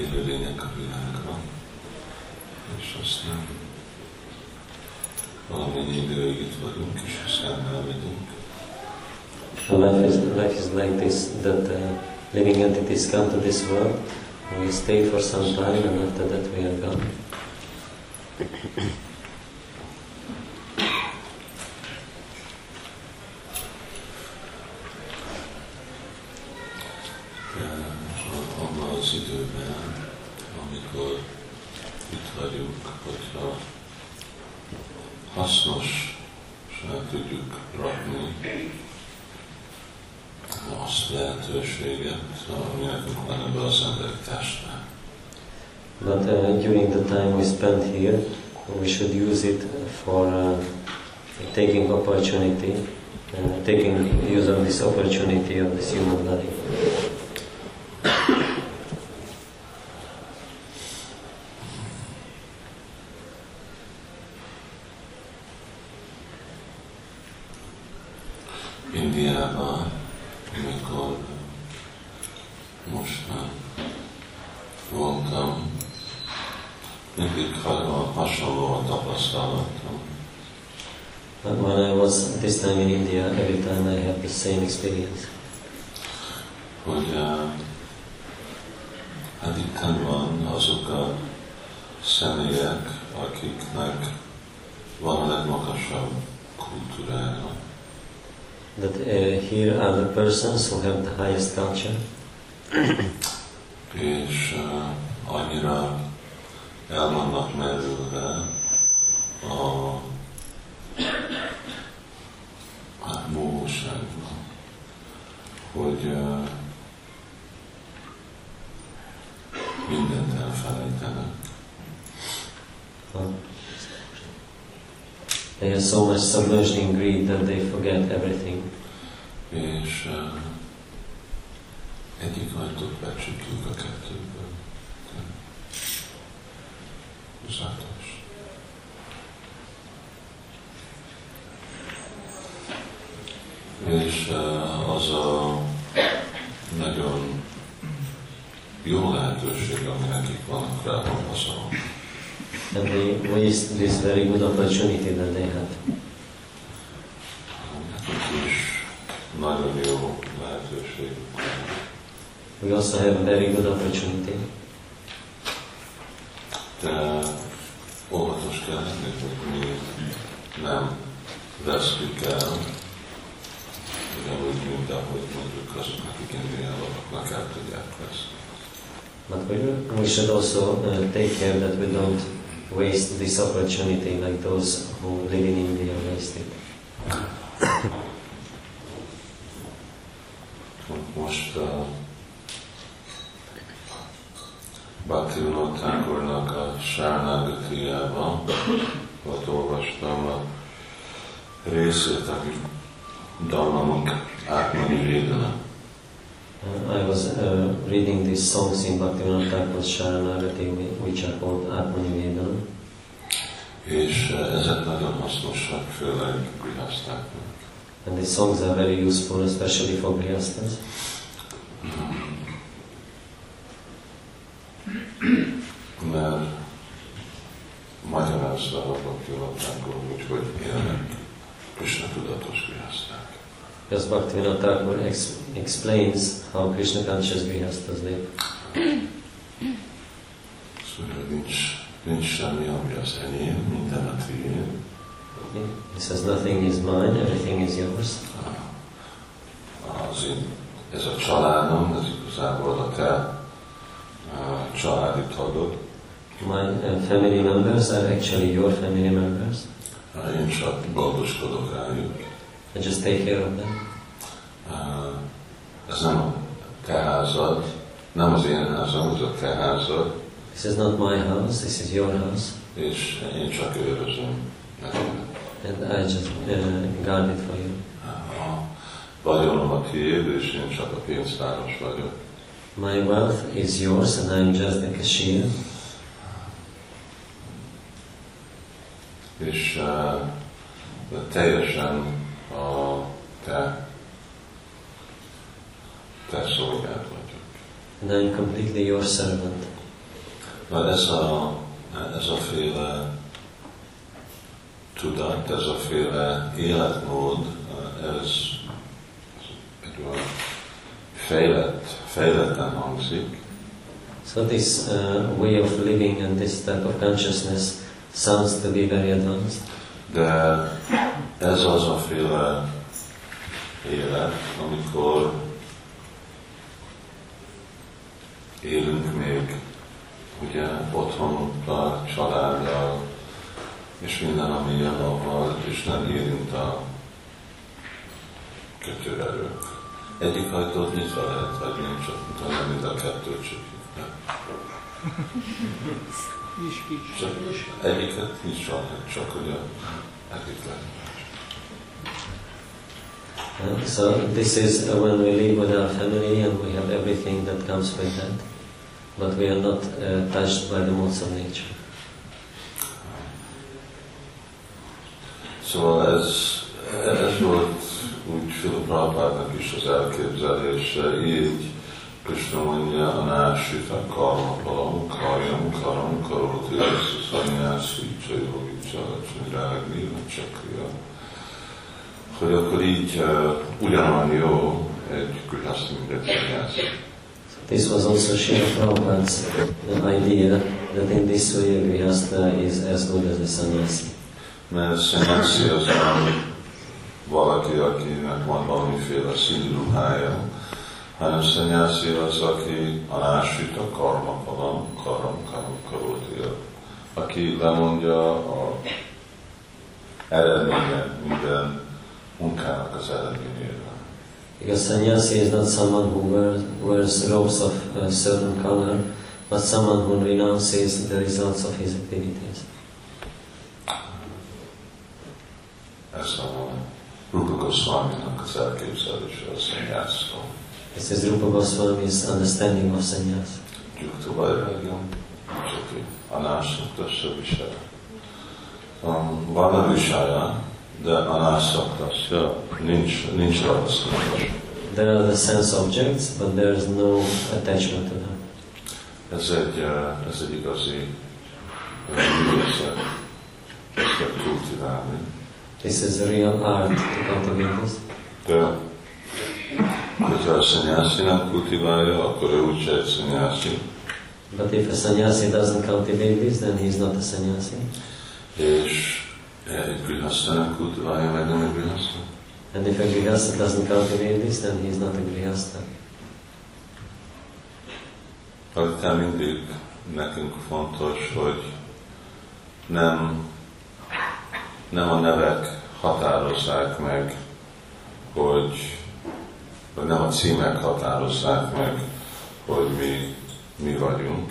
jönnek a világra, és aztán valamennyi időig itt vagyunk, és aztán elmegyünk. So life is, life is like this, that uh, living entities come to this world, we stay for some time, and after that we are gone. Uh, abban az időben, amikor itt vagyunk, hogyha hasznos, tudjuk rakni azt lehetőséget, ami nekünk van ebben az emberi testben. But uh, during we here, we should use it for uh, taking opportunity, uh, taking use of this opportunity of this human body. Experience. hogy uh, hát itt van azok a személyek, akiknek van a legmagasabb kultúrája, That uh, here are the persons who have the highest culture, és uh, annyira el vannak merülve a hát móságban, hogy uh, mindent elfelejtenek. uh, they are so much submerged in greed that they forget everything. és uh, egyik ajtót becsukjuk a kettőből. Zátos. És uh, az a nagyon jó lehetőség, ami nekik van, elmondhatom. And they waste this very good opportunity that they lehetőség. We also have a very good opportunity. De óvatos kell lenni, hogy mi nem vesztjük el, ugyanúgy, mint ahogy mondjuk azok, akik Indiában laknak, el tudják veszni. But we, we should also uh, take care that we don't waste this opportunity like those who live in India waste it. Most uh, Bhaktivinoda Thakurnak a Sárnágatiában ott olvastam a részét, ami Dalmamunk átmani védelem. I was uh, reading these songs in Bhaktivinoda Thakur's Sharanagati, which are called Atmani Vedanam. És uh, ezek nagyon hasznosak, főleg grihasztáknak. And these songs are very useful, especially for Grihastas. Mert magyarázza a Bhaktivinoda úgy, hogy élnek Krishna tudatos grihaszták. Because Bhaktivinoda Thakur ex- explains how Krishna conscious Grihastas live. Szóval nincs, nincs semmi, ami az enyém, minden a tiéd. He says, Nothing is mine, everything is yours. Az én, ez a családom, ez igazából a te uh, családi tagod. My uh, family members are actually your family members. Uh, Én csak gondoskodok rájuk. I just take care of them. Ez nem a te házad, nem az én házam, ez a te házad, This is not my house, this is your house. és én csak őrözöm. And I just uh, guard it for you. A vagyonom a tiéd, és én csak a pénztáros vagyok. My wealth is yours and I'm just the cashier. És uh, de teljesen a te, te szolgád vagyok. And I'm completely your servant. Na ez a, ez a féle tudat, ez a féle életmód, ez egy olyan fejlett, fejletten hangzik, So this uh, way of living and this type of consciousness sounds to be very advanced. De ez az a féle élet, amikor élünk még ugye otthonunkkal, családdal, és minden, ami jön avval, és nem érint a kötőerők. Egyik ajtót nyitva lehet hagyni, csak utána mind a kettőt csak csak egyiket nyitva lehet, csak hogy a egyik lehet. Uh, so this is uh, when we live with our family and we have everything that comes with that, but we are not uh, touched by the modes of nature. Szóval ez, ez volt úgy Prabhupádnak is az elképzelése, így Krishna mondja, a násita karma palam, karjam, karam, karoti, össze szanyászi, csajogi, csalacsanyrágni, csakria. Hogy akkor így uh, ugyanolyan jó egy grihaszti, mint egy szanyászi. This was also Srila Prabhupada's uh, idea that in this way a grihasta is as good as a sannyasi. Mert szanyászi az valaki, akinek van valamiféle színruhája, hanem szanyászi az, aki a násít a karma palam, karam, aki lemondja a eredménye minden munkának az eredményéről. Because sannyasi is not someone who wears, wears robes of a certain color, but someone who renounces the results of his activities. Ez a Rupa Goswami-nak az elképzelése a szanyászról. This is Rupa Goswami's understanding of sannyas. Gyukta Vajrágyam, Csaki, Anásaktasya Visaya. Um, van a visája, de Anásaktasya nincs, nincs ragaszkodás. There are the sense objects, but there is no attachment to them. Ez egy, eh, ez egy igazi eh, művészet, ezt kell kultiválni. This is a real art to cultivate this. De hogyha a szanyászi nem kultiválja, akkor ő úgyse egy szanyászi. But if a sannyasi doesn't cultivate this, then he's not a sannyasi. És egy grihasztának kultiválja meg, nem egy grihasztá. And if a grihasta doesn't cultivate this, then he's not a grihasta. Aztán mindig nekünk fontos, hogy nem, nem a nevek határozzák meg, hogy, vagy nem a címek határozzák meg, hogy mi, mi vagyunk,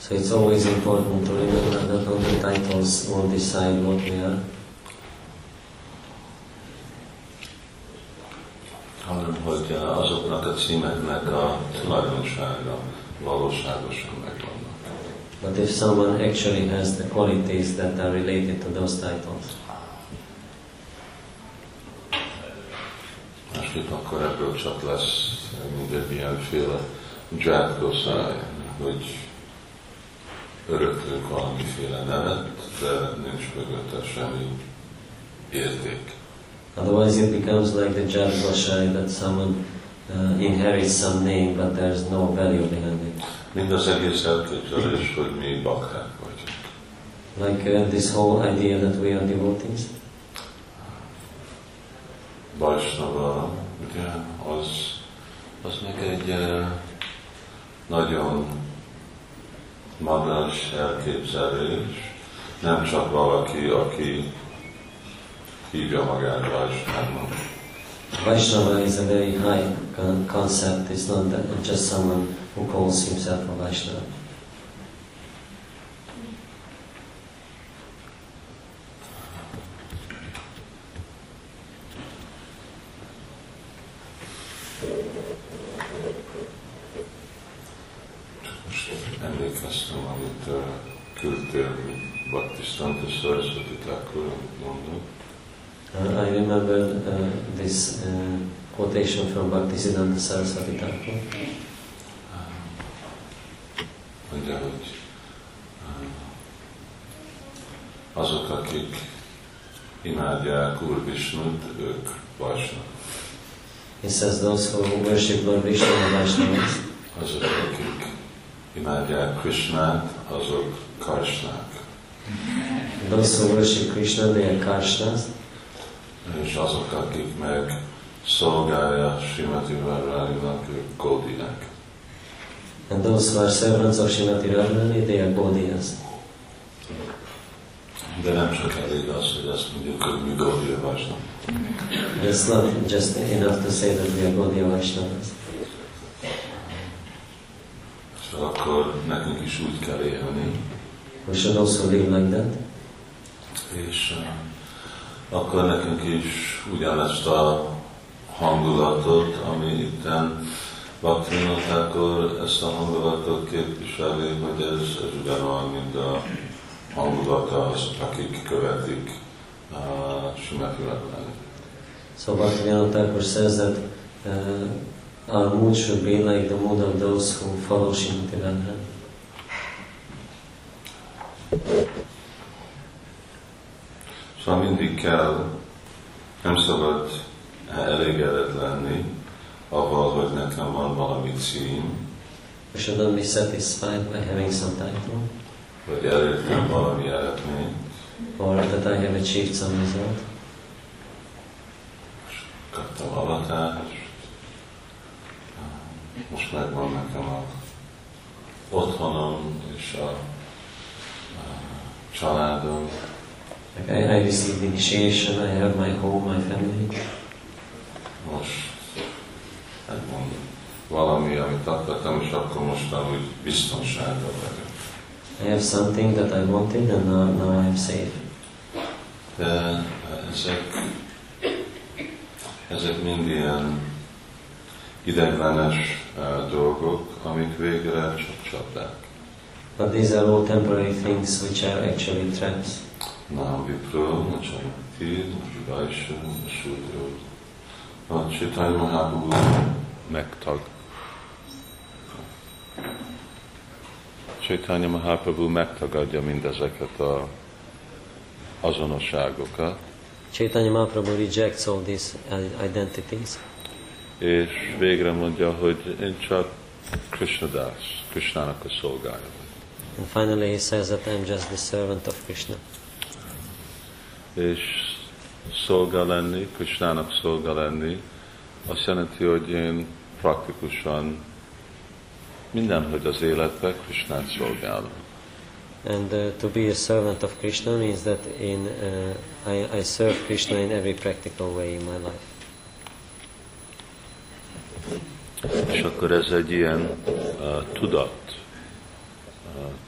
So it's always important to remember that not the titles won't decide what we are, hanem hogy azoknak a címeknek a tulajdonsága valóságosan megvannak. but if someone actually has the qualities that are related to those titles, Másképp akkor ebből csak lesz mindegy ilyenféle dzsákdoszáj, hogy öröklünk valamiféle nevet, de nincs mögötte semmi érték. otherwise it becomes like the Jadvashai that someone uh, inherits some name but there's no value behind it. Mind az egész elképzelés, hogy mi bakták vagyunk. Like uh, this whole idea that we are devotees. Vajsnava, ugye, az, az meg egy eh, nagyon magas elképzelés, nem csak valaki, aki hívja magát Vajsnavnak, Vaishnava is a very high con- concept. It's not that just someone who calls himself a Vaishnava. Most emlékeztem, amit uh, küldtél Baptistanta Saraswati Thakur, amit mondott. Uh, I remember uh, this uh, quotation from Bhaktisiddhanta Saraswati Thakur. Mondja, hogy uh, azok, akik imádják Úr Visnut, ők Vajsnavak. He says those who worship Lord Vishnu are Vaishnavas. Azok, akik imádják Krishnát, azok Karsnák. Who worship Krishna, they are Karshnas. És azok, akik meg szolgálja Srimati Várvárinak, ők Gódiák. And those who are servants of Srimati Radharani, they are Gaudiyas. De nem csak elég az, hogy azt mondjuk, hogy mi Vajsnav. It's not just enough to say that we are Gaudiya Vaishnavas. Szóval akkor nekünk is úgy kell élni, We should also live like that. és uh, akkor nekünk is ugyanezt a hangulatot, ami itten Bhaktivinoda ezt a hangulatot képviseli, hogy ez, ez ugyanolyan, mint a hangulata az, akik követik uh, Radharani. So Bhaktivinoda Thakur says that uh, our mood should be like the mood of those who follow Srimati Radharani. Szóval mindig kell, nem szabad elégedett lenni avval, hogy nekem van valami cím, We should not be satisfied by having some title. Vagy elértem valami eredményt, or that I have achieved some result. kaptam avatást, most megvan nekem a otthonom és a családom, Like I, I received initiation, I have my home, my family. most megvan valami, amit akartam, és akkor most úgy biztonságban vagyok. I have something that I wanted and now, now I am safe. De ezek, ezek mind ilyen ideglenes uh, dolgok, amik végre csak csapdák. But these are all temporary things which are actually traps. Vivajsa, na Súdró. A Csitány Mahábú megtag. Chaitanya Mahaprabhu megtagadja mindezeket a azonosságokat, Chaitanya Mahaprabhu rejects all these identities és végre mondja, hogy én csak Krishna Das, Krishnának a szolgája. And finally he says that I'm just the servant of Krishna. És szolga lenni, Krishnának szolga lenni, azt jelenti, hogy én praktikusan mindenhogy az életben Krishnát szolgálom. And uh, to be a servant of Krishna means that in uh, I, I serve Krishna in every practical way in my life. És akkor ez egy ilyen uh, tudat,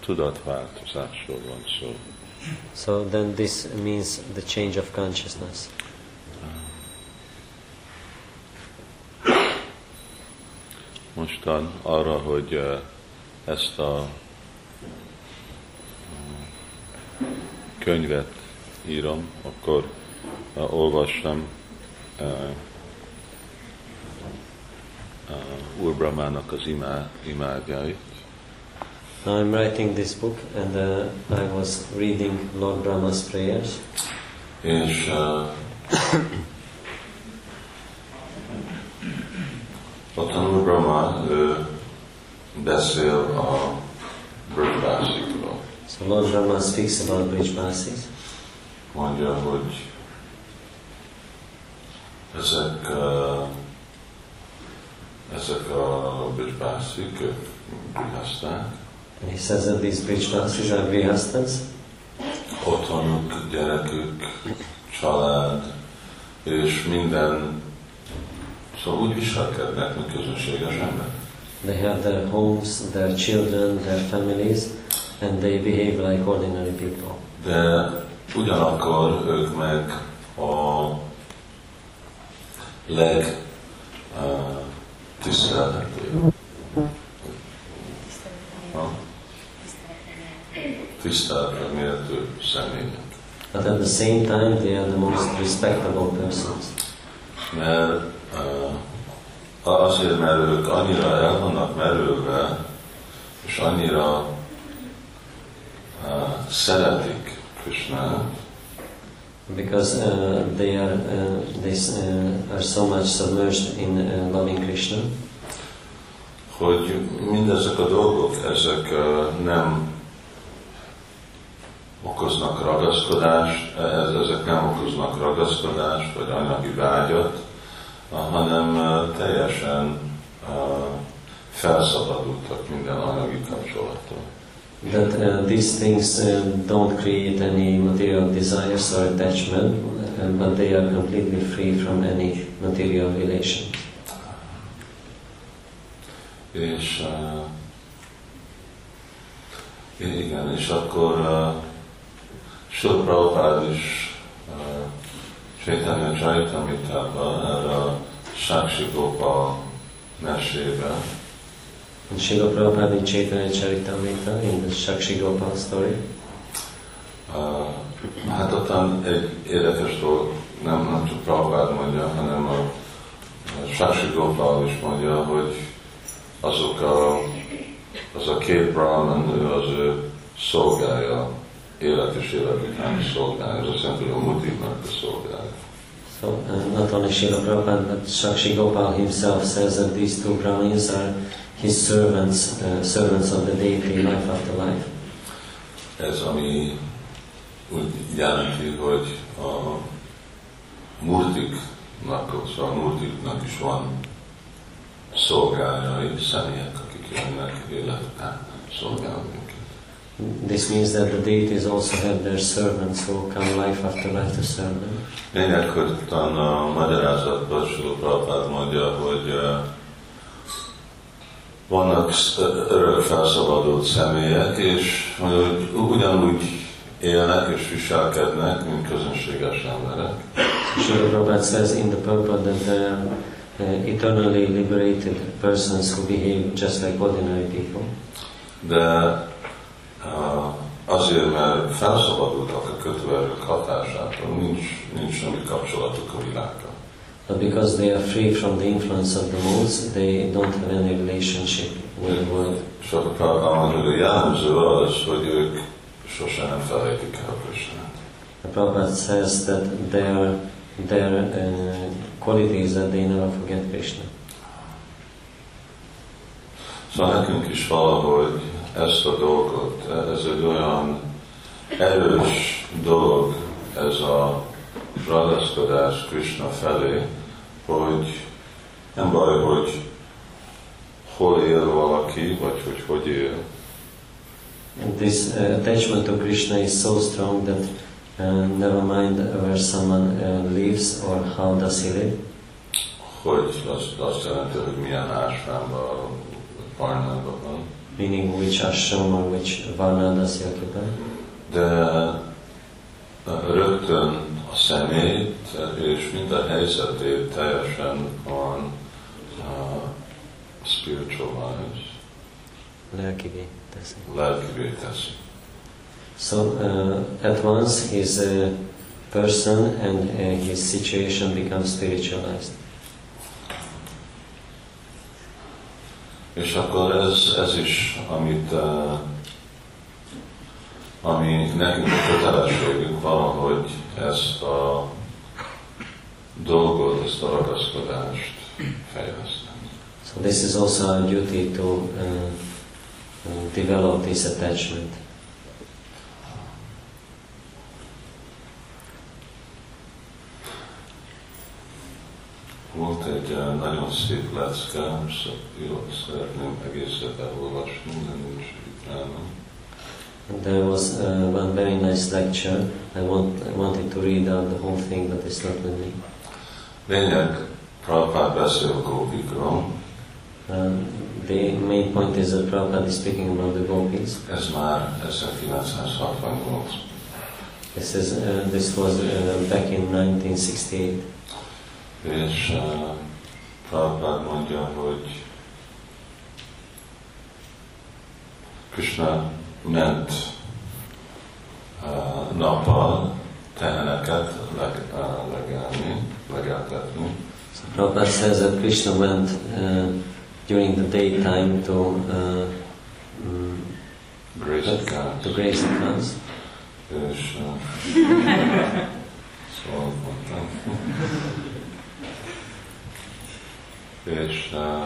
tudatváltozásról van szó. So then this means the change of consciousness. Mostan arra, hogy uh, ezt a uh, könyvet írom, akkor uh, olvassam Úr Brahmának az imá, imádjait, Now I'm writing this book and uh, I was reading Lord Brahma's prayers. és uh, a tanul Brahma ő beszél a Brahmásikról. So Lord Brahma speaks about Brijbasis. Mondja, hogy ezek, uh, ezek a Brahmásik, ők grihaszták, And he says that these Brijbasis are Grihastas. otthonuk, gyerekük, család, és minden, szóval úgy viselkednek, mint közönséges ember. They have their homes, their children, their families, and they behave like ordinary people. De ugyanakkor ők meg a leg uh, tisztelhetőbb. Tiszteletre méltő személyek. But at the same time, they are the most respectable persons. Mert uh, azért, mert ők annyira el vannak merülve, és annyira uh, szeretik Krishnát, Because uh, they are uh, they uh, are so much submerged in uh, loving Krishna, hogy mindezek a dolgok, ezek uh, nem okoznak ragaszkodást, ez, ezek nem okoznak ragaszkodást, vagy anyagi vágyat, hanem uh, teljesen uh, felszabadultak minden anyagi kapcsolattól. that uh, these things uh, don't create any material desires or attachment, uh, but they are completely free from any material relation. És uh, igen, és akkor uh, sok Prabhupád is Chaitanya Charitamritában erre a Saksi Gopal mesébe, in Chaitanya Charitamrita, in the Shakshi Gopal story, uh, hát ottan egy érdekes dolog, nem, nem csak Prabhupád mondja, hanem a, a Saksi Gopal is mondja, hogy azok a, az a két Brahman, ő az ő szolgája, élet és élet utáni szolgája, ez azt jelenti, hogy a mutiknak a szolgája. So uh, not only Srila Prabhupada, but Shakshi Gopal himself says that these two Brahmins are his servants, uh, servants of the deity life after life. Ez ami úgy jelenti, hogy a murtiknak, szóval a murtiknak is van szolgájai, személyek, akik jönnek élet után szolgálni. This means that the deities also have their servants who come life after life to serve them. Lényeg, hogy utána a magyarázatban Sula Prabhupád mondja, hogy vannak örök felszabadult személyek, és hogy ugyanúgy élnek és viselkednek, mint közönséges emberek. Srila Prabhupada says in the purport that are uh, eternally liberated persons who behave just like ordinary people. De azért, mert felszabadultak a kötőerők hatásától, nincs, nincs semmi kapcsolatuk a világgal. But because they are free from the influence of the modes, they don't have any relationship with the world. Mondja, hogy jellemző az, hogy ők sosem nem felejtik el Krishnát. The Prabhupada says that their, their uh, quality is that they never forget Krishna. Szóval nekünk is valahogy ezt a dolgot, ez egy olyan erős dolog, ez a ragaszkodás Krishna felé, hogy nem baj, hogy hol él valaki, vagy hogy hogy él. And this uh, attachment to Krishna is so strong that uh, never mind where someone uh, lives or how does he live. Hogy azt, azt jelenti, hogy milyen ásványban, varnában van. Meaning which ashram or which varna does he occupy. De uh, rögtön a szemét és minden helyzetét teljesen van uh, spiritualized, Lelkivé teszi. lelkivé teszi. So uh, at once his uh, person and uh, his situation becomes spiritualized. És akkor ez, ez is, amit, ami nekünk a kötelességünk valahogy ezt a dolgot, ezt a ragaszkodást fejleszteni. So this is also our duty to uh, uh, develop this attachment. Volt egy nagyon szép lecke, szó- jó, szeretném egészet elolvasni, de nincs itt nálam. And there was uh, one very nice lecture. I, want, I wanted to read out the whole thing, but it's not with me. Lényeg, Prabhupád beszél gópikról, Um, the main point is that Prabhupada is speaking about the gopis. ez már 1968. This is uh, this was uh, back in 1968, És uh, Prabhupád mondja, hogy Krishna ment uh, nappal teheneket leg, uh, legelni, legeltetni, So Prabhupada says that Krishna went uh, during the daytime to uh, mm, Grace to graze the cows. És uh, szóval mondtam. És uh,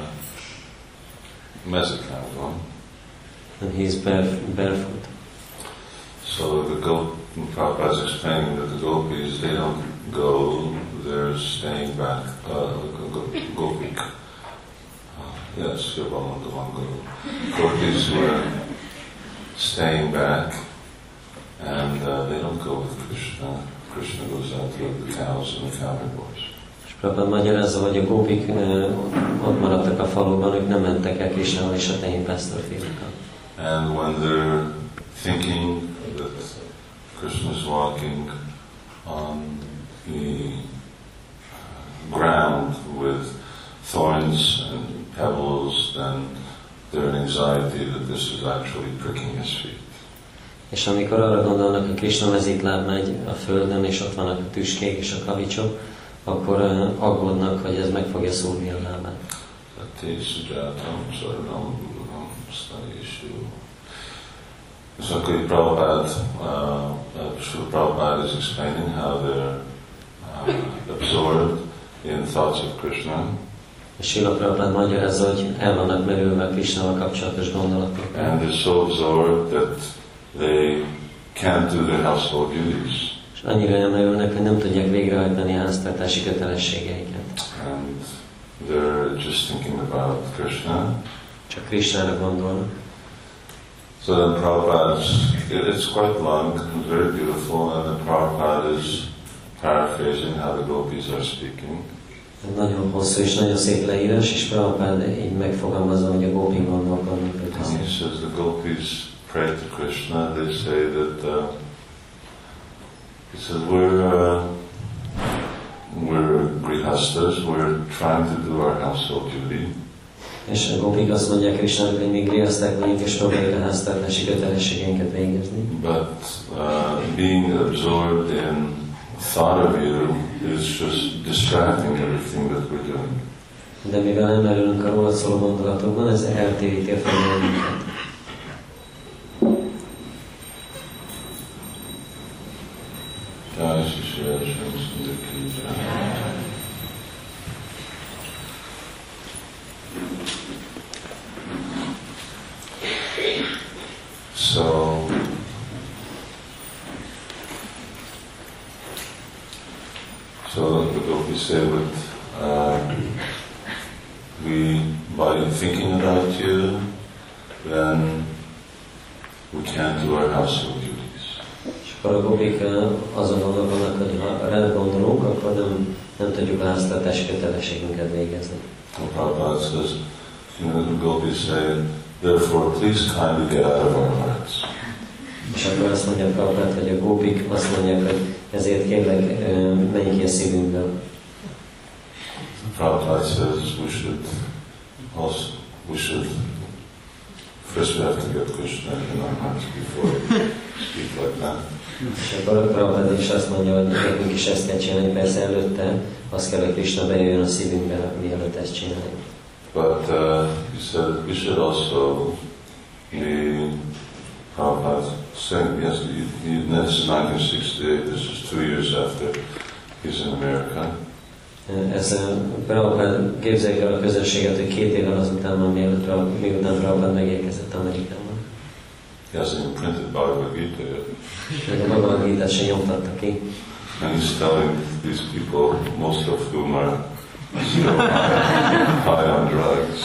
mezikában. and he is bare, barefoot. So the go Prabhupada is explaining that the gopis, they don't go, they're staying back, uh, go- gopik. Uh, yes, jobban mondom angolul. Gopis were staying back and uh, they don't go with Krishna. Krishna goes out to the cows and the cowboys. Prabhupada magyarázza, hogy a gópik ott maradtak a faluban, ők nem mentek el Krishnával és a tehénpásztorfiúkkal. And when they're thinking that Krishna is walking on the uh, ground with thorns and pebbles, then they're in anxiety that this is actually pricking his feet. És amikor arra gondolnak, hogy Krishna mezítláb megy a földön, és ott vannak a tüskék és a kavicsok, akkor aggódnak, hogy ez meg fogja szúrni a lábát. So Guru Prabhupada, uh, Srila Prabhupada is explaining how they're uh, absorbed in thoughts of Krishna És Sila Prabhupada magyarázza, hogy el vannak merülve a Krishnával kapcsolatos gondolatok. and they're so absorbed that they can't do their household duties. Annyira elmerülnek, hogy nem tudják végrehajtani a háztartási kötelességeiket. And they're just thinking about Krishna. Csak Krishnára gondolnak. So then Prabhupada's, it- it's quite long, very beautiful, and then Prabhupada is paraphrasing how the gopis are speaking. Nagyon hosszú és nagyon szép leírás, és Prabhupada így megfogalmazza, hogy a gópik gondolkodnak. And he says the gopis pray to Krishna, they say that, uh, he says, we're, uh, we're grihastas, we're trying to do our household duty, És a gópik azt mondják Krishnának, hogy még riaszták vagyunk, és próbáljuk a háztartási kötelességeinket végezni. but uh, being absorbed in thought of you is just distracting everything that we're doing. De mivel nem merülünk a rólad szóló gondolatokban, ez eltéríti a figyelmünket. Jai Shri Shri Shri Sundar Ki Jai. So the gopis say that uh, we, by thinking about you, then we can't do our household duties. És akkor a gopik ö, azon gondolkodnak, hogy ha rád gondolunk, akkor nem, nem tudjuk a háztartási kötelességünket végezni. And Prabhupada says, you know, the gopis say, therefore please kindly get out of our hearts. És akkor azt mondja Prabhupád, hogy a gópik azt mondják, hogy ezért kérlek, ö, menj ki a szívünkből. Prabhupada says we should also, we should, our hearts before we speak like that. És akkor Prabhupád is azt mondja, hogy nekünk is ezt kell csinálni, persze előtte azt kell, hogy Krishna bejöjjön a szívünkbe, mielőtt ezt csináljuk. But uh, he said we should also be Prabhupada saying, yes, he, he, this is 1968, this is two years after he's in America. Ez Prabhupád képzeljük el a közösséget, hogy két évvel azután Prabhupád- miután Prabhupád megérkezett Amerikában. He hasn't even printed Bhagavad Gita yet. Még a Bhagavad Gita se nyomtatta ki. And he's telling these people, most of whom are still high, on drugs.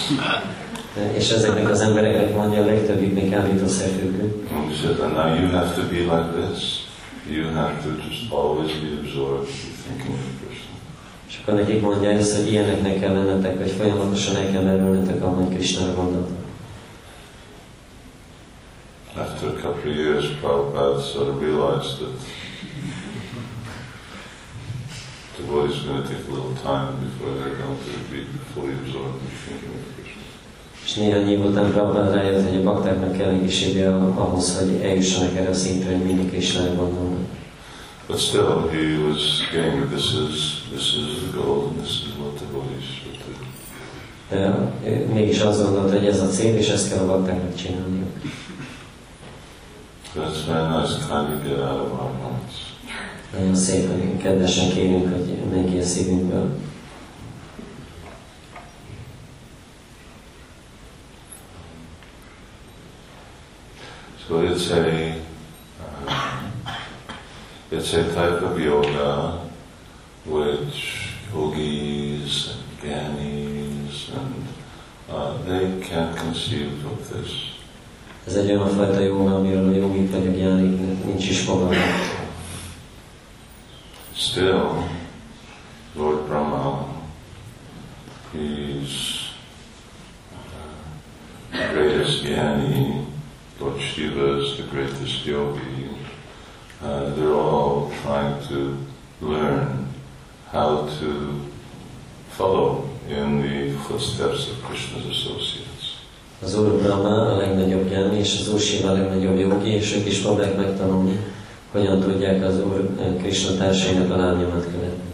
És ezeknek az embereknek mondja, a legtöbbjük még kábítószerfüggő. He said, and now you have to be like this. You have to just always be absorbed, be thinking of. És akkor nekik mondja ezt, hogy ilyeneknek kell lennetek, hogy folyamatosan el kell merülnetek, ahogy Krishna gondolta. After a couple of years, Prabhupada sort of realized that the body's going to take a little time before they're going to be fully absorbed in thinking of Krishna. És néhány év után Prabhupád rájött, hogy a baktáknak kell egy kis idő ahhoz, hogy eljussanak erre a szintre, hogy mindig Krishnára gondolnak. But still, he was getting this is this is the goal, and this is what the devotees should do. Mégis azt gondolta, hogy ez a cél, és ezt kell a baktáknak csinálniuk. It's very nice kind of get out of our hearts. Nagyon szép, hogy kedvesen kérünk, hogy menj ki a szívünkből. So it's a it's a type of yoga which yogis and gyanis and uh, they can't conceive of this. Ez egy olyan fajta jóga, amiről a jogik vagy a gyánik nincs is fogalma. Still, Lord Brahma, he's uh, the greatest jnani, Lord Shiva is the greatest yogi. Uh, they're all trying to learn how to follow in the footsteps of Krishna's associates. Az Úr Brahma a legnagyobb gyáni, és az Úr Shiva a legnagyobb jogi, és ők is próbálják megtanulni, hogyan tudják az Úr eh, Krishna társainak a lábnyomat követni.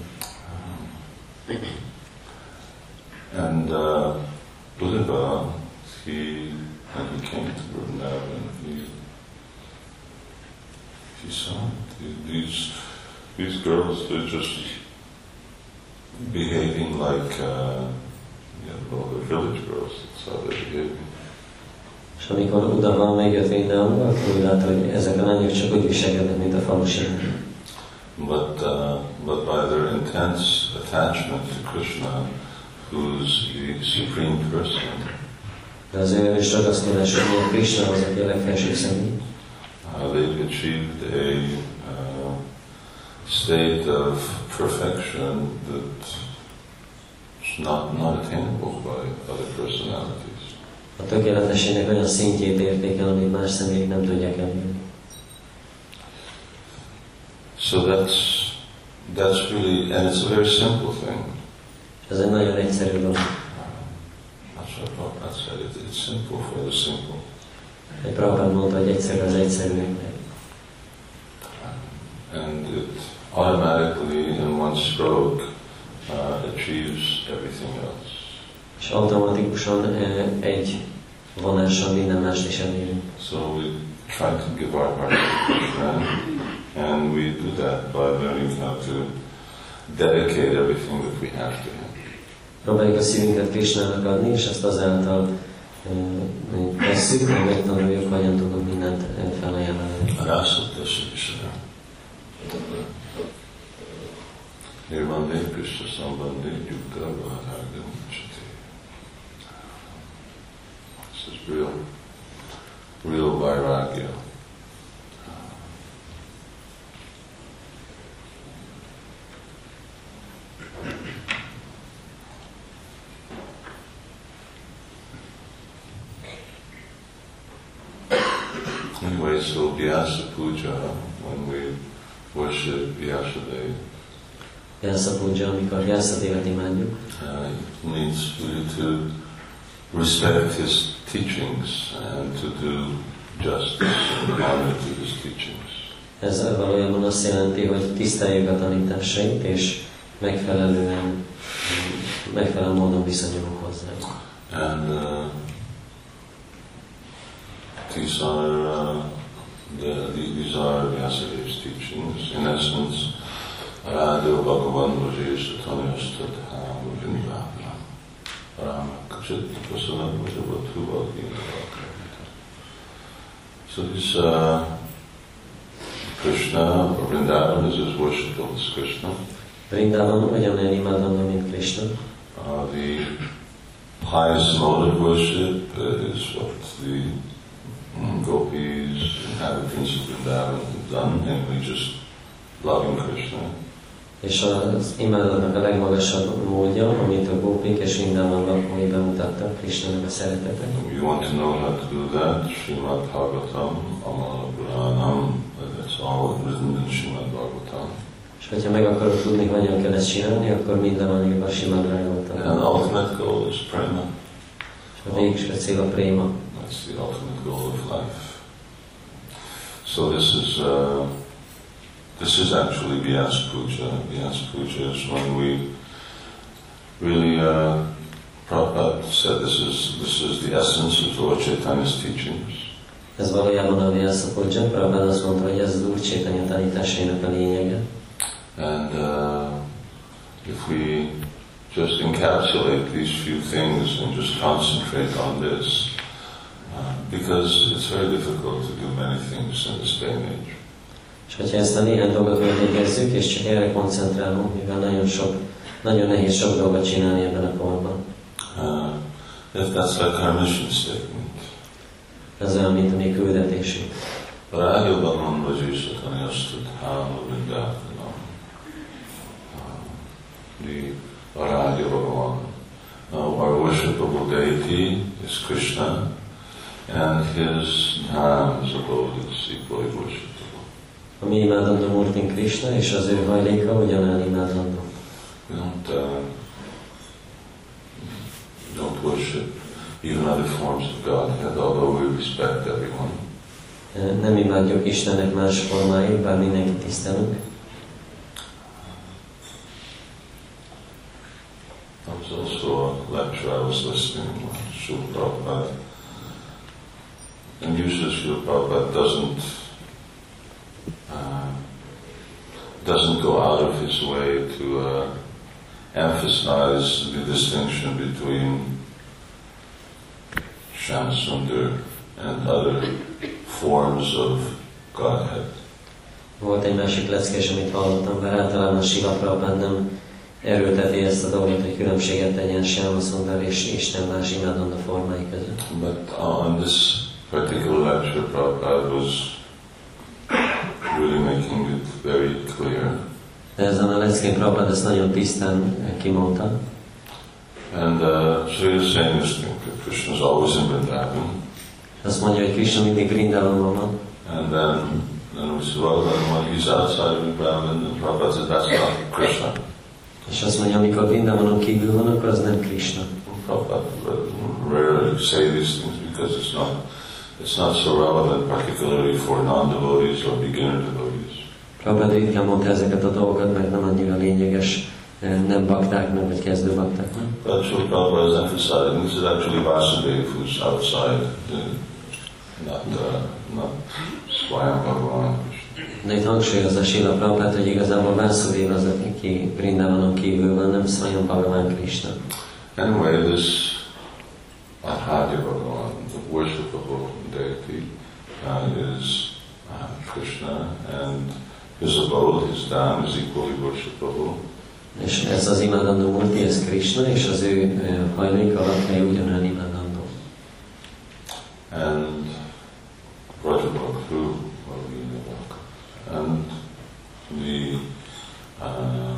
And uh, Buddha, he, when he came to Vrindavan, he, he saw these, these girls, they're just behaving like, uh, you know, they're village girls, that's how they're behaving. És amikor Udava megjött Vrindavanba, akkor úgy látta, hogy ezek a lányok csak úgy viselkednek, mint a falusiak. But, uh, but by their intense attachment to Krishna, who's the supreme person, De az ő erős ragaszkodásuk miatt Krishna az, aki a legfelsőbb személy. Uh, they've achieved a uh, state of perfection that's not, not attainable by other personalities. A tökéletességnek olyan szintjét érték el, amit más személyek nem tudják elérni. So that's, that's really, and it's a very simple thing. Ez egy nagyon egyszerű dolog. That's what Prabhupada said. It, it's simple for the simple. Egy Prabhupád mondta, hogy egyszerű az egyszerűeknek. And it automatically, in one stroke, uh, achieves everything else. És automatikusan eh, egy vonással minden mást is elérünk. So we try to give our heart to Krishna, and we do that by learning how to dedicate everything that we have to Him. Próbáljuk a szívünket Krishnának adni, és ezt azáltal tesszük, hogy megtanuljuk, hogyan tudunk mindent felajánlani. Rasa Dasa Vishara. Nirmande Krishna Sambandhi Yukta Vadharga Muchati. This is real, real vairagya. Anyway, so Vyasa Puja, when we worship Vyasadeva, Vyasa Puja, amikor Vyasadevet imádjuk, uh, means really to respect his teachings and to do justice and honor to his teachings. ez valójában azt jelenti, hogy tiszteljük a tanításait, és megfelelően, megfelelő módon viszonyulunk hozzá. And uh, these are uh, the, these are Vyasadeva's teachings. In essence, Radha Bhagavan Vajesh Tanyastad Ham Vindavana Rama Kachit Pasana Vajavatu Bhagavata So this uh, Krishna, or Vrindavan is his worship of this Krishna. Vrindavan ugyanolyan imádandó, mint Krishna. Uh, the highest mode of worship uh, is what the gopis, inhabitants of Vrindavan have done, namely just loving Krishna. És az imádatnak a legmagasabb módja, amit a gópik és Vrindavan lakói bemutattak, Krishnának a szeretetet. You want to know how to do that, Srimad Bhagavatam, Amala Puranam, that's all written in Srimad Bhagavatam. És hogyha meg akarod tudni, hogyan kell ezt csinálni, akkor minden van írva a Simad And Bhagavatam. ultimate goal is prema. És a végső cél a préma. That's the ultimate goal of life. So this is uh, this is actually Vyas Puja. Vyas Puja is when we really uh, Prabhupada said this is this is the essence of Lord Chaitanya's teachings. Ez valójában a Vyasa Puja. Prabhupada azt mondta, hogy ez az Úr Csétanya tanításainak a lényege. And uh, if we just encapsulate these few things and just concentrate on this, because it's very difficult to do many things in this day and age. És hogyha ezt a néhány dolgot megvégezzük, és csak erre koncentrálunk, mivel nagyon sok, nagyon nehéz sok dolgot csinálni ebben a korban. Uh, if that's like our mission statement. Ez olyan, mint a mi küldetésünk. Ragyabanam Vajisatani Astud Hama Vrindavanam. The Aragya Bhagavan. Now, our worshipable deity is Krishna, and his Dham, his abode, is equally worshipable. A mi imádandó Murtin Krishna, és az ő hajléka ugyanolyan imádandó. We don't, uh, we don't worship even other forms of Godhead, although we respect everyone. Nem imádjuk Istennek más formáit, bár mindenkit tisztelünk. There was also a lecture I was listening to Srila Prabhupada. And usually Srila Prabhupada doesn't uh, doesn't go out of his way to uh, emphasize the distinction between Shamsundar and other forms of Godhead. Volt egy másik leckés, amit hallottam, bár általában Sila Prabhupád nem erőlteti ezt a dolgot, hogy különbséget tegyen Sjáma Szundar és Isten más imádandó formái között. But on this particular lecture, Prabhupada was really making it very clear. De ezen a leckén Prabhupád ezt nagyon tisztán kimondta, And uh, he was saying this thing Krishna is always in Vrindavan. azt mondja, hogy Krishna mindig Vrindavanban van, And then, then we said, well, then when he's outside Vrindavan, then Prabhupada said, that's not Krishna. és azt mondja, amikor Vrindavanon kívül van, akkor az nem Krishna. Prabhupada rarely say these things because it's not, it's not so relevant, particularly for non-devotees or beginner devotees. Prabhupád ritkán mondta ezeket a dolgokat, mert nem annyira lényeges eh, nem baktáknak, vagy kezdő baktáknak. But Srila Prabhupada is emphasizing this is actually Vasudeva who's outside, uh, not, uh, not Swayam Bhagavan. De itt hangsúlyozza Sila Prabhupád, hogy igazából Vászudév az, aki Vrindavanon kívül van, nem Swayam Bhagavan Krishna. Anyway, this Ahadya Bhagavan, the worshipable deity, uh, is uh, Krishna, and his abode, his dham, is equally worshipable. És ez az imádandó multi, ez Krishna, és az ő ö, hajlék alatt hely ugyanolyan imádandó. And Vrajabhaktu, and the uh,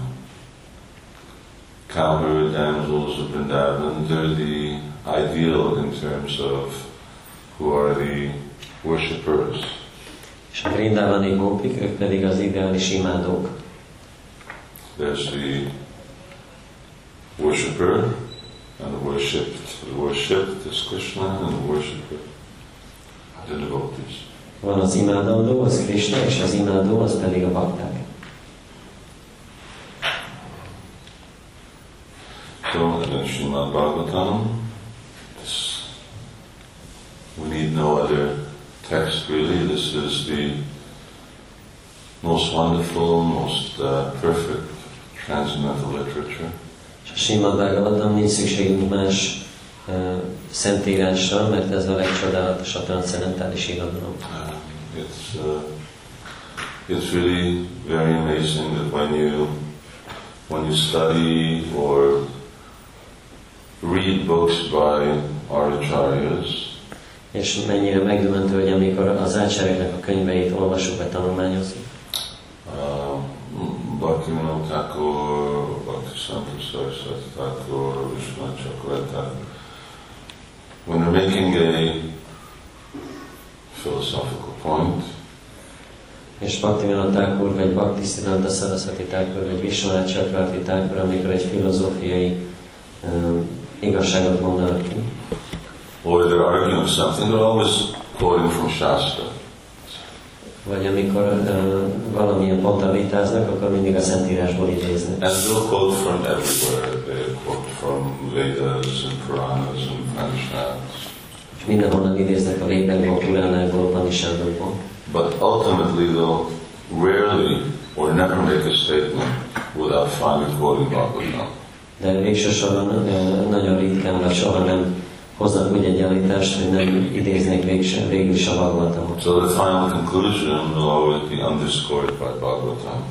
cowherd damsels of Vrindavan, they're the ideal in terms of who are the worshippers. És a Vrindavani gópik, ők pedig az ideális imádók. There's the worshipper and the worshipped. The worshipped is Krishna and the worshipper the devotees. Van az imádandó, az Krishna, és az imádó, az pedig a bakták. So in Srimad Bhagavatam, need no other text really. This is the most wonderful, most uh, perfect transcendental literature. És a Simad Bhagavatam nincs szükségünk más uh, szentírásra, mert ez a legcsodálatosabb transzendentális irodalom. Uh, it's uh, it's really very amazing that when you when you study or read books by our acharyas, És mennyire megdöbbentő, hogy amikor az ácsereknek a könyveit olvasunk vagy tanulmányozzuk, Bhaktivinoda Thakur, Bhaktisamprita Saraswati Thakur, Vishwanath Chakravarti, when they're making a philosophical point, és Bhaktivinoda Thakur, vagy Bhaktisiddhanta Saraswati Thakur, vagy Vishwanath Chakravarti Thakur, amikor egy filozófiai um, igazságot mondanak ki, or they're arguing something, they're always quoting from Shastra. vagy amikor uh, valamilyen ponttal vitáznak, akkor mindig a Szentírásból idéznek. And they'll quote from everywhere. They quote from Vedas and Puranas and Upanishads. És mindenhonnan idéznek a védekből, Puránákból, Upanishadokból. But ultimately, they'll rarely or never make a statement without finally quoting Bhagavatam. De végső soron uh, nagyon ritkán, vagy soha nem hoznak úgy egy állítást, hogy nem idéznek végső, végül is a Bhagavatamot. So the final conclusion will always be underscored by Bhagavatam.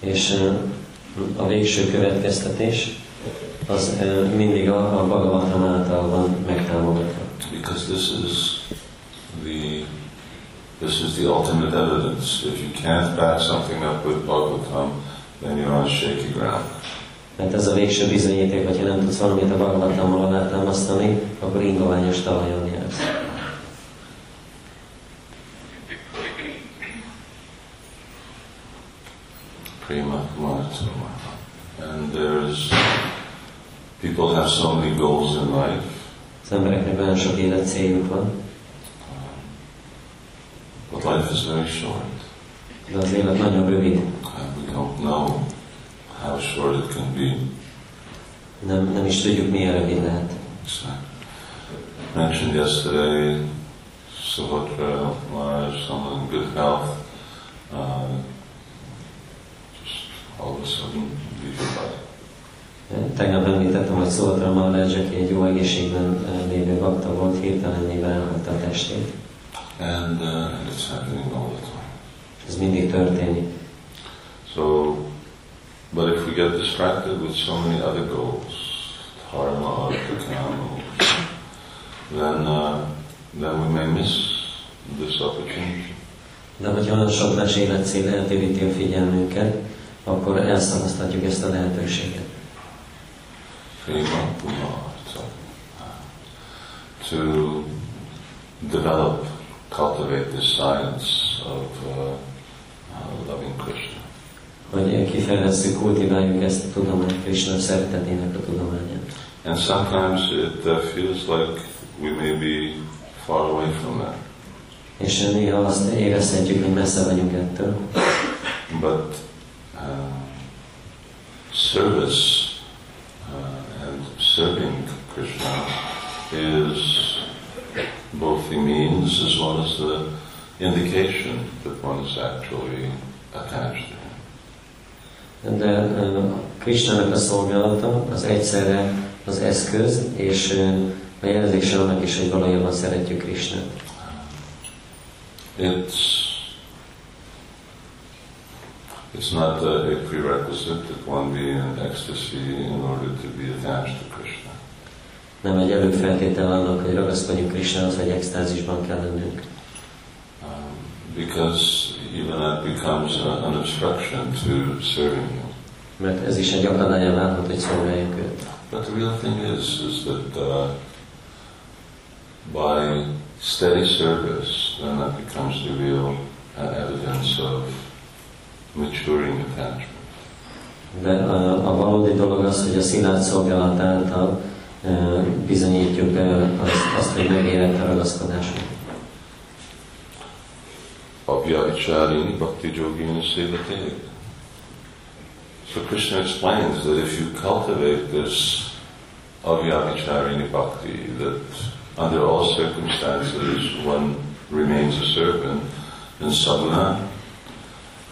És a végső következtetés az mindig a, a Bhagavatam által van megtámogatva. Because this is the this is the ultimate evidence. If you can't back something up with Bhagavatam, then you're on shaky ground. Mert ez a végső bizonyíték, hogyha nem tudsz valamit a Bhagavatammal alátámasztani, akkor ingoványos talajon jársz. Prima Kumarasoma. And there's people have so many goals in life. Az embereknek olyan sok élet céljuk van, But life is very short. de az élet nagyon rövid. And we don't know short it can be. Nem, nem is tudjuk, milyen rövid lehet. So, mentioned yesterday, Subhadra Maharaj, someone in good health, uh, just all of a sudden leave. Tegnap említettem, hogy Szoltra Maharaj, aki egy jó egészségben eh, lévő bakta volt, hirtelenében elhagyta a testét. And, uh, and it's happening all the time. Ez mindig történik. So, but if we get distracted with so many other goals, dharma, kama, then, uh, then we may miss this opportunity. De hogyha olyan sok más életcél eltéríti a figyelmünket, akkor elszalasztatjuk ezt a lehetőséget. To develop, cultivate this science of uh, uh, loving Krishna. Hogy kifejlesszük, kultiváljuk ezt a tudományt, Krishna szeretetének a tudományát. And sometimes it uh, feels like we may be far away from that. És néha azt érezhetjük, hogy messze vagyunk ettől, But uh, service uh, and serving Krishna is both the means as well as the indication that one is actually attached to. De Krishnának a szolgálata az egyszerre az eszköz, és a jelzése annak is, hogy valójában szeretjük Krishnát. It's It's not a, a prerequisite that one be in ecstasy in order to be attached to Krishna. Nem egy előfeltétel annak, hogy ragaszkodjunk Krishnához, hogy extázisban kell lennünk. Because even that becomes an obstruction to serving you. Mert ez is egy akadálya válhat, hogy szolgáljuk őt. But the real thing is, is that uh, by steady service, then that becomes the real uh, evidence of maturing attachment. De a, a valódi dolog az, hogy a szilárd szolgálat által e, bizonyítjuk e, azt, azt, hogy megérett a ragaszkodásunk. Abhyavicharini Bhakti Yogini Sevate. So Krishna explains that if you cultivate this Abhyavicharini Bhakti, that under all circumstances one remains a servant in sadhana,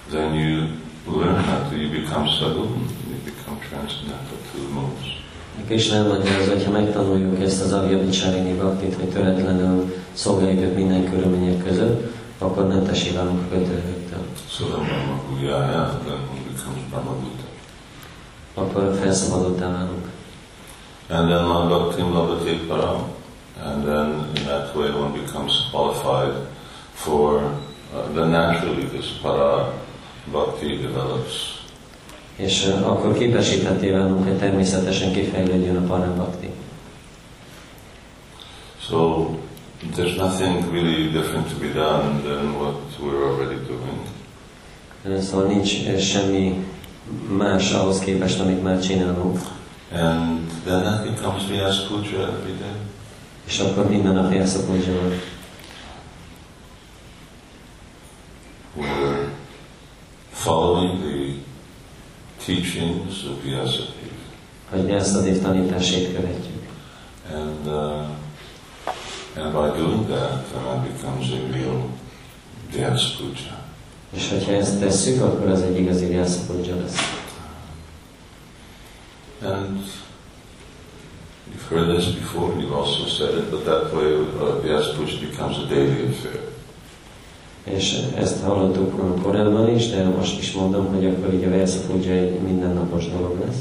then you learn how to, you become sadhana, you become transcendental to the modes. Krishna elmagyarázza, hogy ha megtanuljuk ezt az Avya Vicsárini Bhaktit, hogy töretlenül szolgáljuk minden körülmények között, akkor mentesé válunk a kötőhöktől. So then Brahma Guyaya, then one becomes Brahma Buddha. Akkor felszabadottá válunk. And then man bhaktim lavate param. And then in that way one becomes qualified for uh, the naturally this para bhakti develops. És uh, akkor képesítetté válunk, hogy természetesen kifejlődjön a Param Bhakti. So there's nothing really different to be done than what we're already doing. Szóval nincs semmi más ahhoz képest, amit már csinálunk. And then that becomes Vyas Puja every day. És akkor minden nap elszakadja van. We're following the teachings of Vyasadeva. Hogy ezt a tanításét követjük. And, uh, and by doing that, then that becomes a real Puja. És hogyha ezt tesszük, akkor az egy igazi Vyasa lesz. And you've heard this before, you've also said it, but that way uh, Vyas Puja becomes a daily affair. És ezt hallottuk korábban is, de most is mondom, hogy akkor így a Vyasa Puja egy mindennapos dolog lesz.